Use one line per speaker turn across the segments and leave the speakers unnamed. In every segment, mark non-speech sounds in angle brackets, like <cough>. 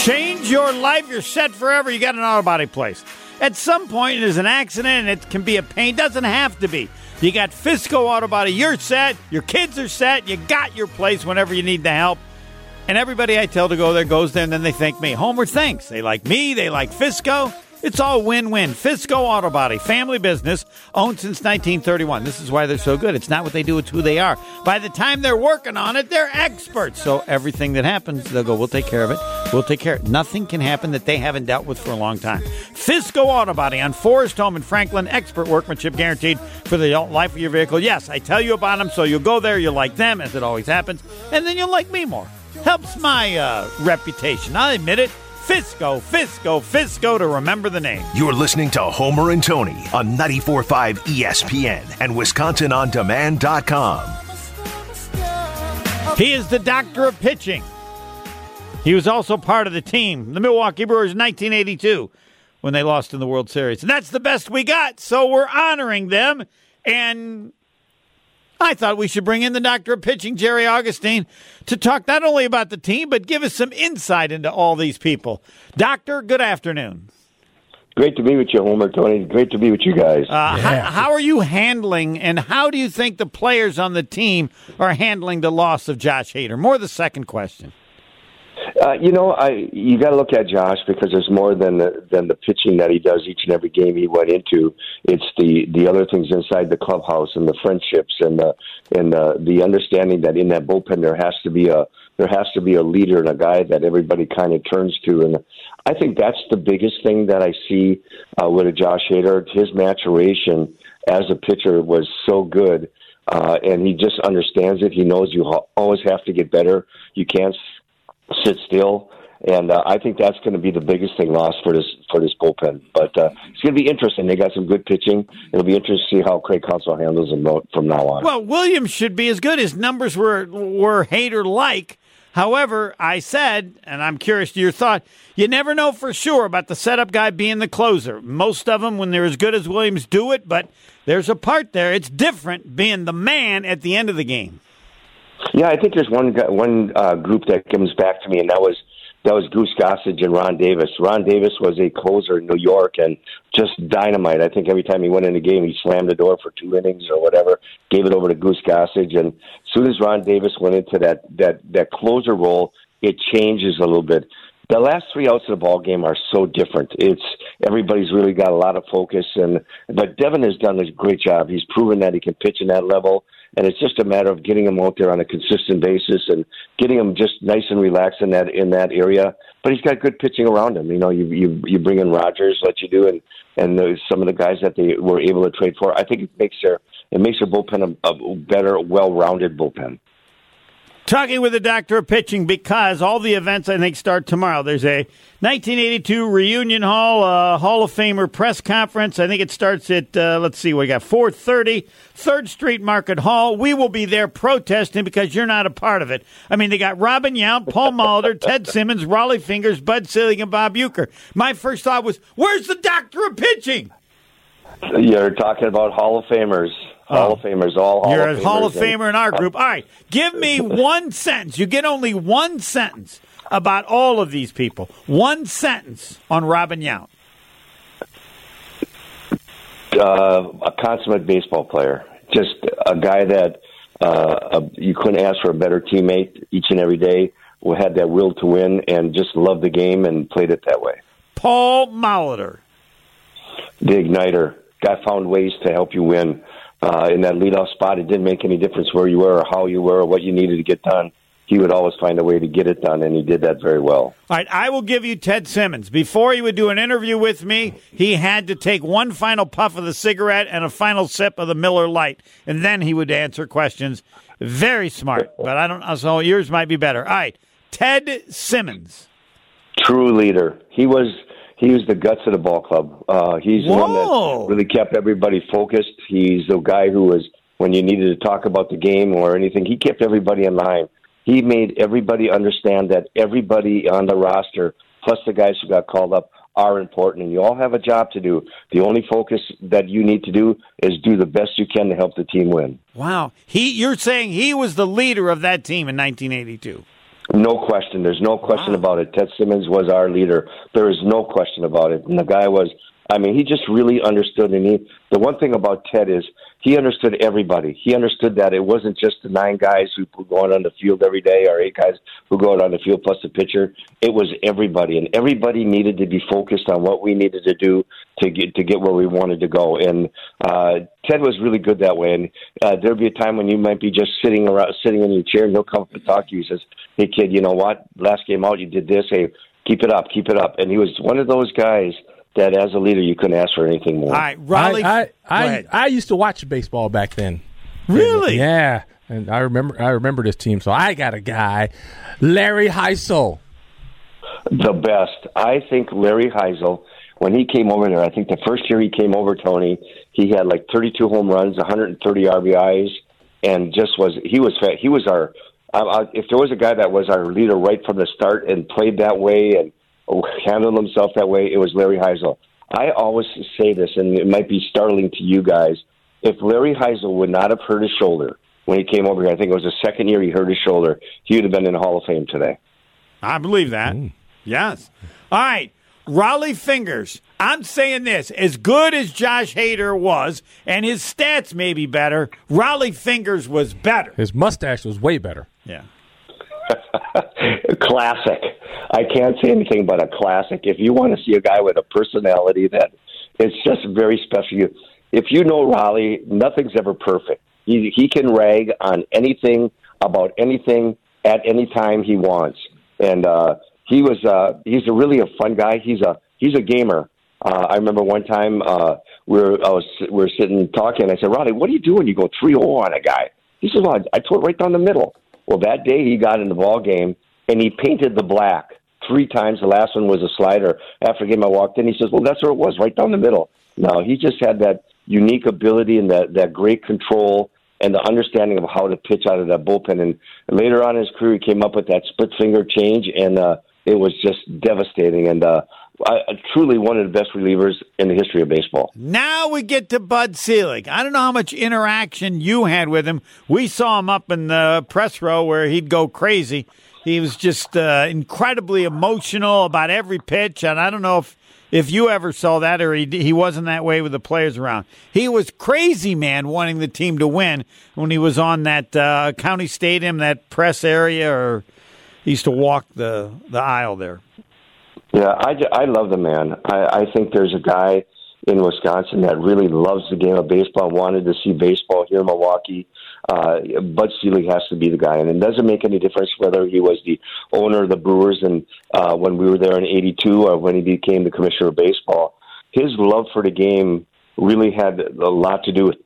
Change your life. You're set forever. You got an auto body place. At some point, there's an accident and it can be a pain. Doesn't have to be. You got Fisco Auto Body. You're set. Your kids are set. You got your place whenever you need the help. And everybody I tell to go there goes there, and then they thank me. Homer thanks. They like me. They like Fisco. It's all win win. Fisco Auto Body, family business, owned since 1931. This is why they're so good. It's not what they do, it's who they are. By the time they're working on it, they're experts. So everything that happens, they'll go, we'll take care of it. We'll take care of it. Nothing can happen that they haven't dealt with for a long time. Fisco Auto Body on Forest Home in Franklin, expert workmanship guaranteed for the life of your vehicle. Yes, I tell you about them, so you'll go there, you'll like them, as it always happens, and then you'll like me more. Helps my uh, reputation. I'll admit it. Fisco, Fisco, Fisco to remember the name.
You're listening to Homer and Tony on 94.5 ESPN and WisconsinOnDemand.com.
He is the doctor of pitching. He was also part of the team, the Milwaukee Brewers, 1982, when they lost in the World Series. And that's the best we got, so we're honoring them. And I thought we should bring in the doctor of pitching, Jerry Augustine, to talk not only about the team, but give us some insight into all these people. Doctor, good afternoon.
Great to be with you, Homer, Tony. Great to be with you guys.
Uh, yeah. how, how, are you handling, and how do you think the players on the team are handling the loss of Josh Hader? More the second question.
Uh, you know, I you got to look at Josh because there's more than the, than the pitching that he does each and every game he went into. It's the the other things inside the clubhouse and the friendships and the and the, the understanding that in that bullpen there has to be a there has to be a leader and a guy that everybody kind of turns to. And I think that's the biggest thing that I see uh, with a Josh Hader. His maturation as a pitcher was so good. Uh, and he just understands it. He knows you always have to get better. You can't sit still. And uh, I think that's going to be the biggest thing lost for this for this bullpen. But uh, it's going to be interesting. They got some good pitching. It'll be interesting to see how Craig Counsell handles them from now on.
Well, Williams should be as good. His numbers were were Hader like. However, I said, and I'm curious to your thought, you never know for sure about the setup guy being the closer. Most of them, when they're as good as Williams, do it, but there's a part there. It's different being the man at the end of the game.
Yeah, I think there's one one uh, group that comes back to me, and that was that was Goose Gossage and Ron Davis. Ron Davis was a closer in New York and just dynamite. I think every time he went in the game, he slammed the door for two innings or whatever, gave it over to Goose Gossage. And as soon as Ron Davis went into that that that closer role, it changes a little bit. The last three outs of the ball game are so different. It's everybody's really got a lot of focus, and but Devin has done a great job. He's proven that he can pitch in that level and it's just a matter of getting him out there on a consistent basis and getting him just nice and relaxed in that in that area. But he's got good pitching around him. You know, you you you bring in Rogers, like you do, and and some of the guys that they were able to trade for. I think it makes their it makes their bullpen a, a better, well-rounded bullpen.
Talking with the doctor of pitching because all the events I think start tomorrow. There's a 1982 Reunion Hall uh, Hall of Famer press conference. I think it starts at uh, let's see, we got 4:30, Third Street Market Hall. We will be there protesting because you're not a part of it. I mean, they got Robin Yount, Paul Molitor, <laughs> Ted Simmons, Rollie Fingers, Bud Selig, and Bob Uecker. My first thought was, "Where's the doctor of pitching?"
You're talking about Hall of Famers. Hall of Famers, all Hall
You're
of
a Hall of Famer in our group. All right, give me <laughs> one sentence. You get only one sentence about all of these people. One sentence on Robin Yount.
Uh, a consummate baseball player, just a guy that uh, you couldn't ask for a better teammate each and every day. Who had that will to win and just loved the game and played it that way.
Paul Molitor,
the igniter, guy found ways to help you win uh, in that leadoff spot. It didn't make any difference where you were or how you were or what you needed to get done. He would always find a way to get it done, and he did that very well.
All right, I will give you Ted Simmons. Before he would do an interview with me, he had to take one final puff of the cigarette and a final sip of the Miller Lite, and then he would answer questions. Very smart, but I don't. Know, so yours might be better. All right, Ted Simmons.
True leader. He was he was the guts of the ball club. Uh, he's Whoa. the one that really kept everybody focused. He's the guy who was when you needed to talk about the game or anything. He kept everybody in line. He made everybody understand that everybody on the roster, plus the guys who got called up, are important, and you all have a job to do. The only focus that you need to do is do the best you can to help the team win.
Wow, he you're saying he was the leader of that team in 1982.
No question. There's no question wow. about it. Ted Simmons was our leader. There is no question about it. And the guy was I mean, he just really understood. And he, the one thing about Ted is he understood everybody. He understood that it wasn't just the nine guys who go out on the field every day or eight guys who go out on the field plus the pitcher. It was everybody, and everybody needed to be focused on what we needed to do to get to get where we wanted to go. And uh, Ted was really good that way. And uh, there'd be a time when you might be just sitting around, sitting in your chair, and he'll come up and talk to you. He says, "Hey, kid, you know what? Last game out, you did this. Hey, keep it up, keep it up." And he was one of those guys that as a leader you couldn't ask for anything more.
All right, Rollie.
I I, I, I, used to watch baseball back then.
Really?
Yeah, and I remember I remember this team. So I got a guy, Larry Hisle.
The best. I think Larry Hisle. When he came over there, I think the first year he came over, Tony, he had like 32 home runs, 130 RBIs, and just was he was he was our. Uh, if there was a guy that was our leader right from the start and played that way and handled himself that way, it was Larry Hisle. I always say this, and it might be startling to you guys. If Larry Hisle would not have hurt his shoulder when he came over here, I think it was the second year he hurt his shoulder, he would have been in the Hall of Fame today.
I believe that. Mm. Yes. All right. Rollie Fingers. I'm saying this as good as Josh Hader was, and his stats may be better, Rollie Fingers was better.
His mustache was way better.
Yeah. <laughs>
classic. I can't say anything but a classic. If you want to see a guy with a personality that is just very special, if you know Rollie, nothing's ever perfect. He he can rag on anything about anything at any time he wants, and uh, he was uh, he's a really a fun guy. He's a he's a gamer. Uh, I remember one time uh, we were I was we were sitting talking. I said, Rollie, what do you do when you go three zero on a guy? He said, Well, I throw it right down the middle. Well, that day he got in the ball game and he painted the black three times. The last one was a slider. After game, I walked in. He says, "Well, that's where it was, right down the middle." No, he just had that unique ability and that that great control and the understanding of how to pitch out of that bullpen. And later on in his career, he came up with that split finger change, and uh, it was just devastating. And uh, I, truly one of the best relievers in the history of baseball.
Now we get to Bud Selig. I don't know how much interaction you had with him. We saw him up in the press row where he'd go crazy. He was just uh, incredibly emotional about every pitch, and I don't know if if you ever saw that or he he wasn't that way with the players around. He was crazy man wanting the team to win when he was on that uh, county stadium, that press area, or he used to walk the the aisle there.
Yeah, I, I love the man. I, I think there's a guy in Wisconsin that really loves the game of baseball, wanted to see baseball here in Milwaukee. Uh, Bud Selig has to be the guy, and it doesn't make any difference whether he was the owner of the Brewers and uh, when we were there in '82 or when he became the commissioner of baseball. His love for the game really had a lot to do with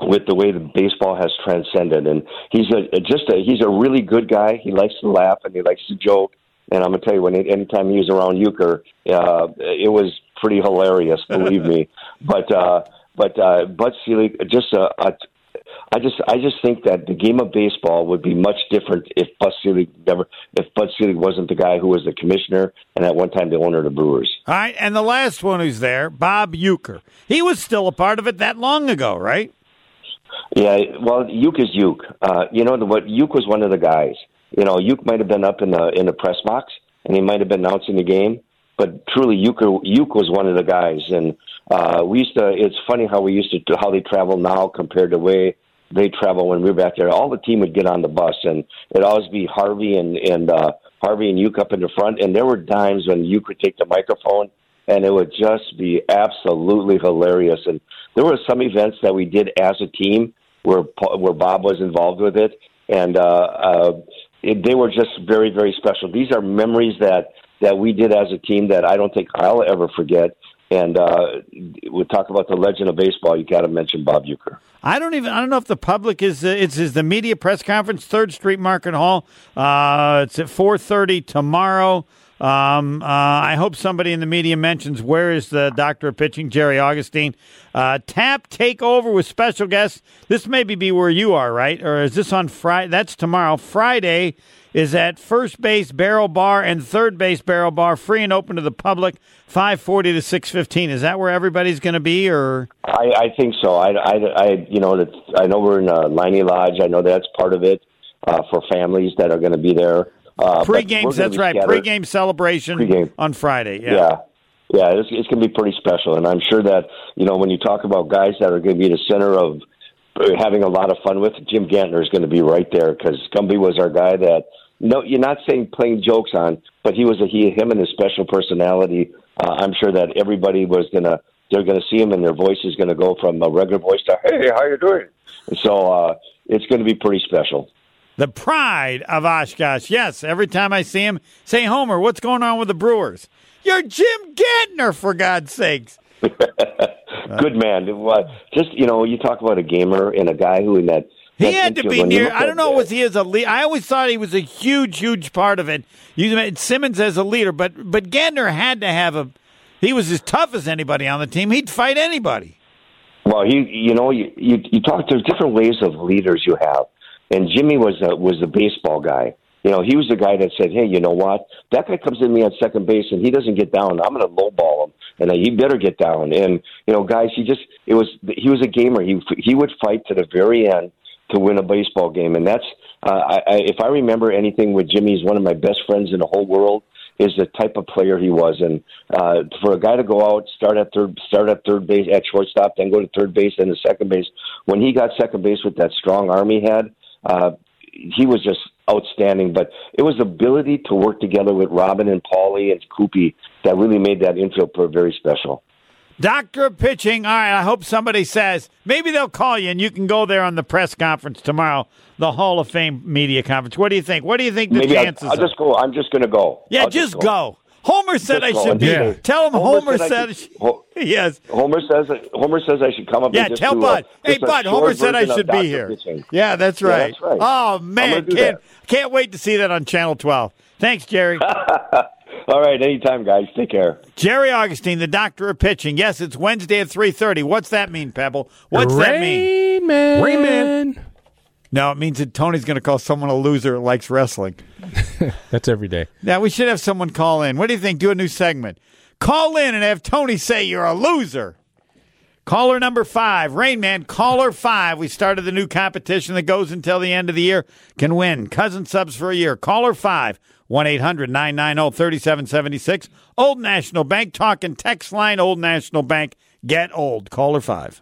with the way the baseball has transcended, and he's a just a he's a really good guy. He likes to laugh and he likes to joke and I'm gonna tell you, when anytime he was around Uecker, uh, it was pretty hilarious, believe me. <laughs> But uh, but uh, Bud Selig, just a, a, I just I just think that the game of baseball would be much different if Bud Selig never if Bud Selig wasn't the guy who was the commissioner and at one time the owner of the Brewers.
All right, and the last one who's there, Bob Uecker. He was still a part of it that long ago, right?
Yeah, well, Uke is Uke. Uh, you know what? Uke was one of the guys you know, Uke might have been up in the in the press box and he might have been announcing the game, but truly Uke Uke was one of the guys. And uh, we used to. It's funny how we used to how they travel now compared to way they travel when we were back there. All the team would get on the bus, and it'd always be Harvey and and uh, Harvey and Uke up in the front. And there were times when Uke would take the microphone, and it would just be absolutely hilarious. And there were some events that we did as a team where where Bob was involved with it, and uh, uh, it, they were just very, very special. These are memories that that we did as a team that I don't think I'll ever forget. And uh, we talk about the legend of baseball. You got to mention Bob Uecker.
I don't even. I don't know if the public is. Uh, it's is the media press conference, Third Street Market Hall. Uh, it's at four thirty tomorrow. Um, uh, I hope somebody in the media mentions where is the doctor of pitching, Jerry Augustine. Uh, tap takeover with special guests. This may be where you are, right? Or is this on Friday? That's tomorrow. Friday is at First Base Barrel Bar and Third Base Barrel Bar, free and open to the public, five forty to six fifteen. Is that where everybody's going to be, or?
I, I think so. I, I, I, you know, I know we're in a Leinie Lodge. I know that's part of it uh, for families that are going to be there. Uh,
Pre-games, that's right.
scattered.
Pre-game celebration
Pre-game.
on Friday. Yeah.
Yeah. Yeah, it's, it's going to be pretty special. And I'm sure that, you know, when you talk about guys that are going to be the center of uh, having a lot of fun with, Jim Gantner is going to be right there because Gumby was our guy that, no, you're not saying playing jokes on, but he was a, he, him and his special personality. Uh, I'm sure that everybody was going to, they're going to see him and their voice is going to go from a regular voice to, hey, how you doing? So uh, it's going to be pretty special.
The pride of Oshkosh. Yes, every time I see him, say, Homer, what's going on with the Brewers? You're Jim Gantner, for God's sakes. <laughs>
Good man. What- Just, you know, you talk about a gamer and a guy who in that.
He had to be near. I don't know, was he as a lead? I always thought he was a huge, huge part of it. You Simmons as a leader, but but Gantner had to have a. He was as tough as anybody on the team. He'd fight anybody.
Well, he, you know, you, you you talk. There's different ways of leaders you have, and Jimmy was a, was the baseball guy. You know, he was the guy that said, "Hey, you know what? That guy comes in me on second base and he doesn't get down. I'm going to lowball him, and he better get down." And you know, guys, he just it was he was a gamer. He he would fight to the very end to win a baseball game, and that's uh, I, I, if I remember anything with Jimmy, he's one of my best friends in the whole world. Is the type of player he was, and uh, for a guy to go out, start at third, start at third base, at shortstop, then go to third base, then to second base. When he got second base with that strong arm he had, uh, he was just outstanding. But it was the ability to work together with Robin and Paulie and Koopy that really made that infield very special.
Doctor pitching. All right. I hope somebody says maybe they'll call you and you can go there on the press conference tomorrow, the Hall of Fame media conference. What do you think? What do you think the
Maybe I'll,
chances?
I'll
are?
just go. I'm just going to go.
yeah,
I'll
just go. Homer said I should be.
Yeah.
Tell him
Homer
Homer,
said I
said.
should- Ho- <laughs>
yes.
Homer says Homer says I should come up.
Yeah,
and just
tell Bud.
A,
hey, Bud. Homer said I should be here.
Pitching.
Yeah, that's
Yeah,
right.
that's right.
Oh man, can't
that.
can't wait to see that on Channel 12. Thanks, Jerry. <laughs>
All right, anytime, guys. Take care.
Jerry Augustine, the doctor of pitching. Yes, it's Wednesday at 3:30. What's that mean, Pebble? What's that mean?
Rayman.
Rayman. No, it means that Tony's going to call someone a loser who likes wrestling. <laughs>
That's every day.
Now, we should have someone call in. What do you think? Do a new segment. Call in and have Tony say you're a loser. Caller number five, Rain Man, caller five. We started the new competition that goes until the end of the year. Can win cousin subs for a year. Caller five, 1 800 990 3776. Old National Bank talking text line, Old National Bank. Get old. Caller five.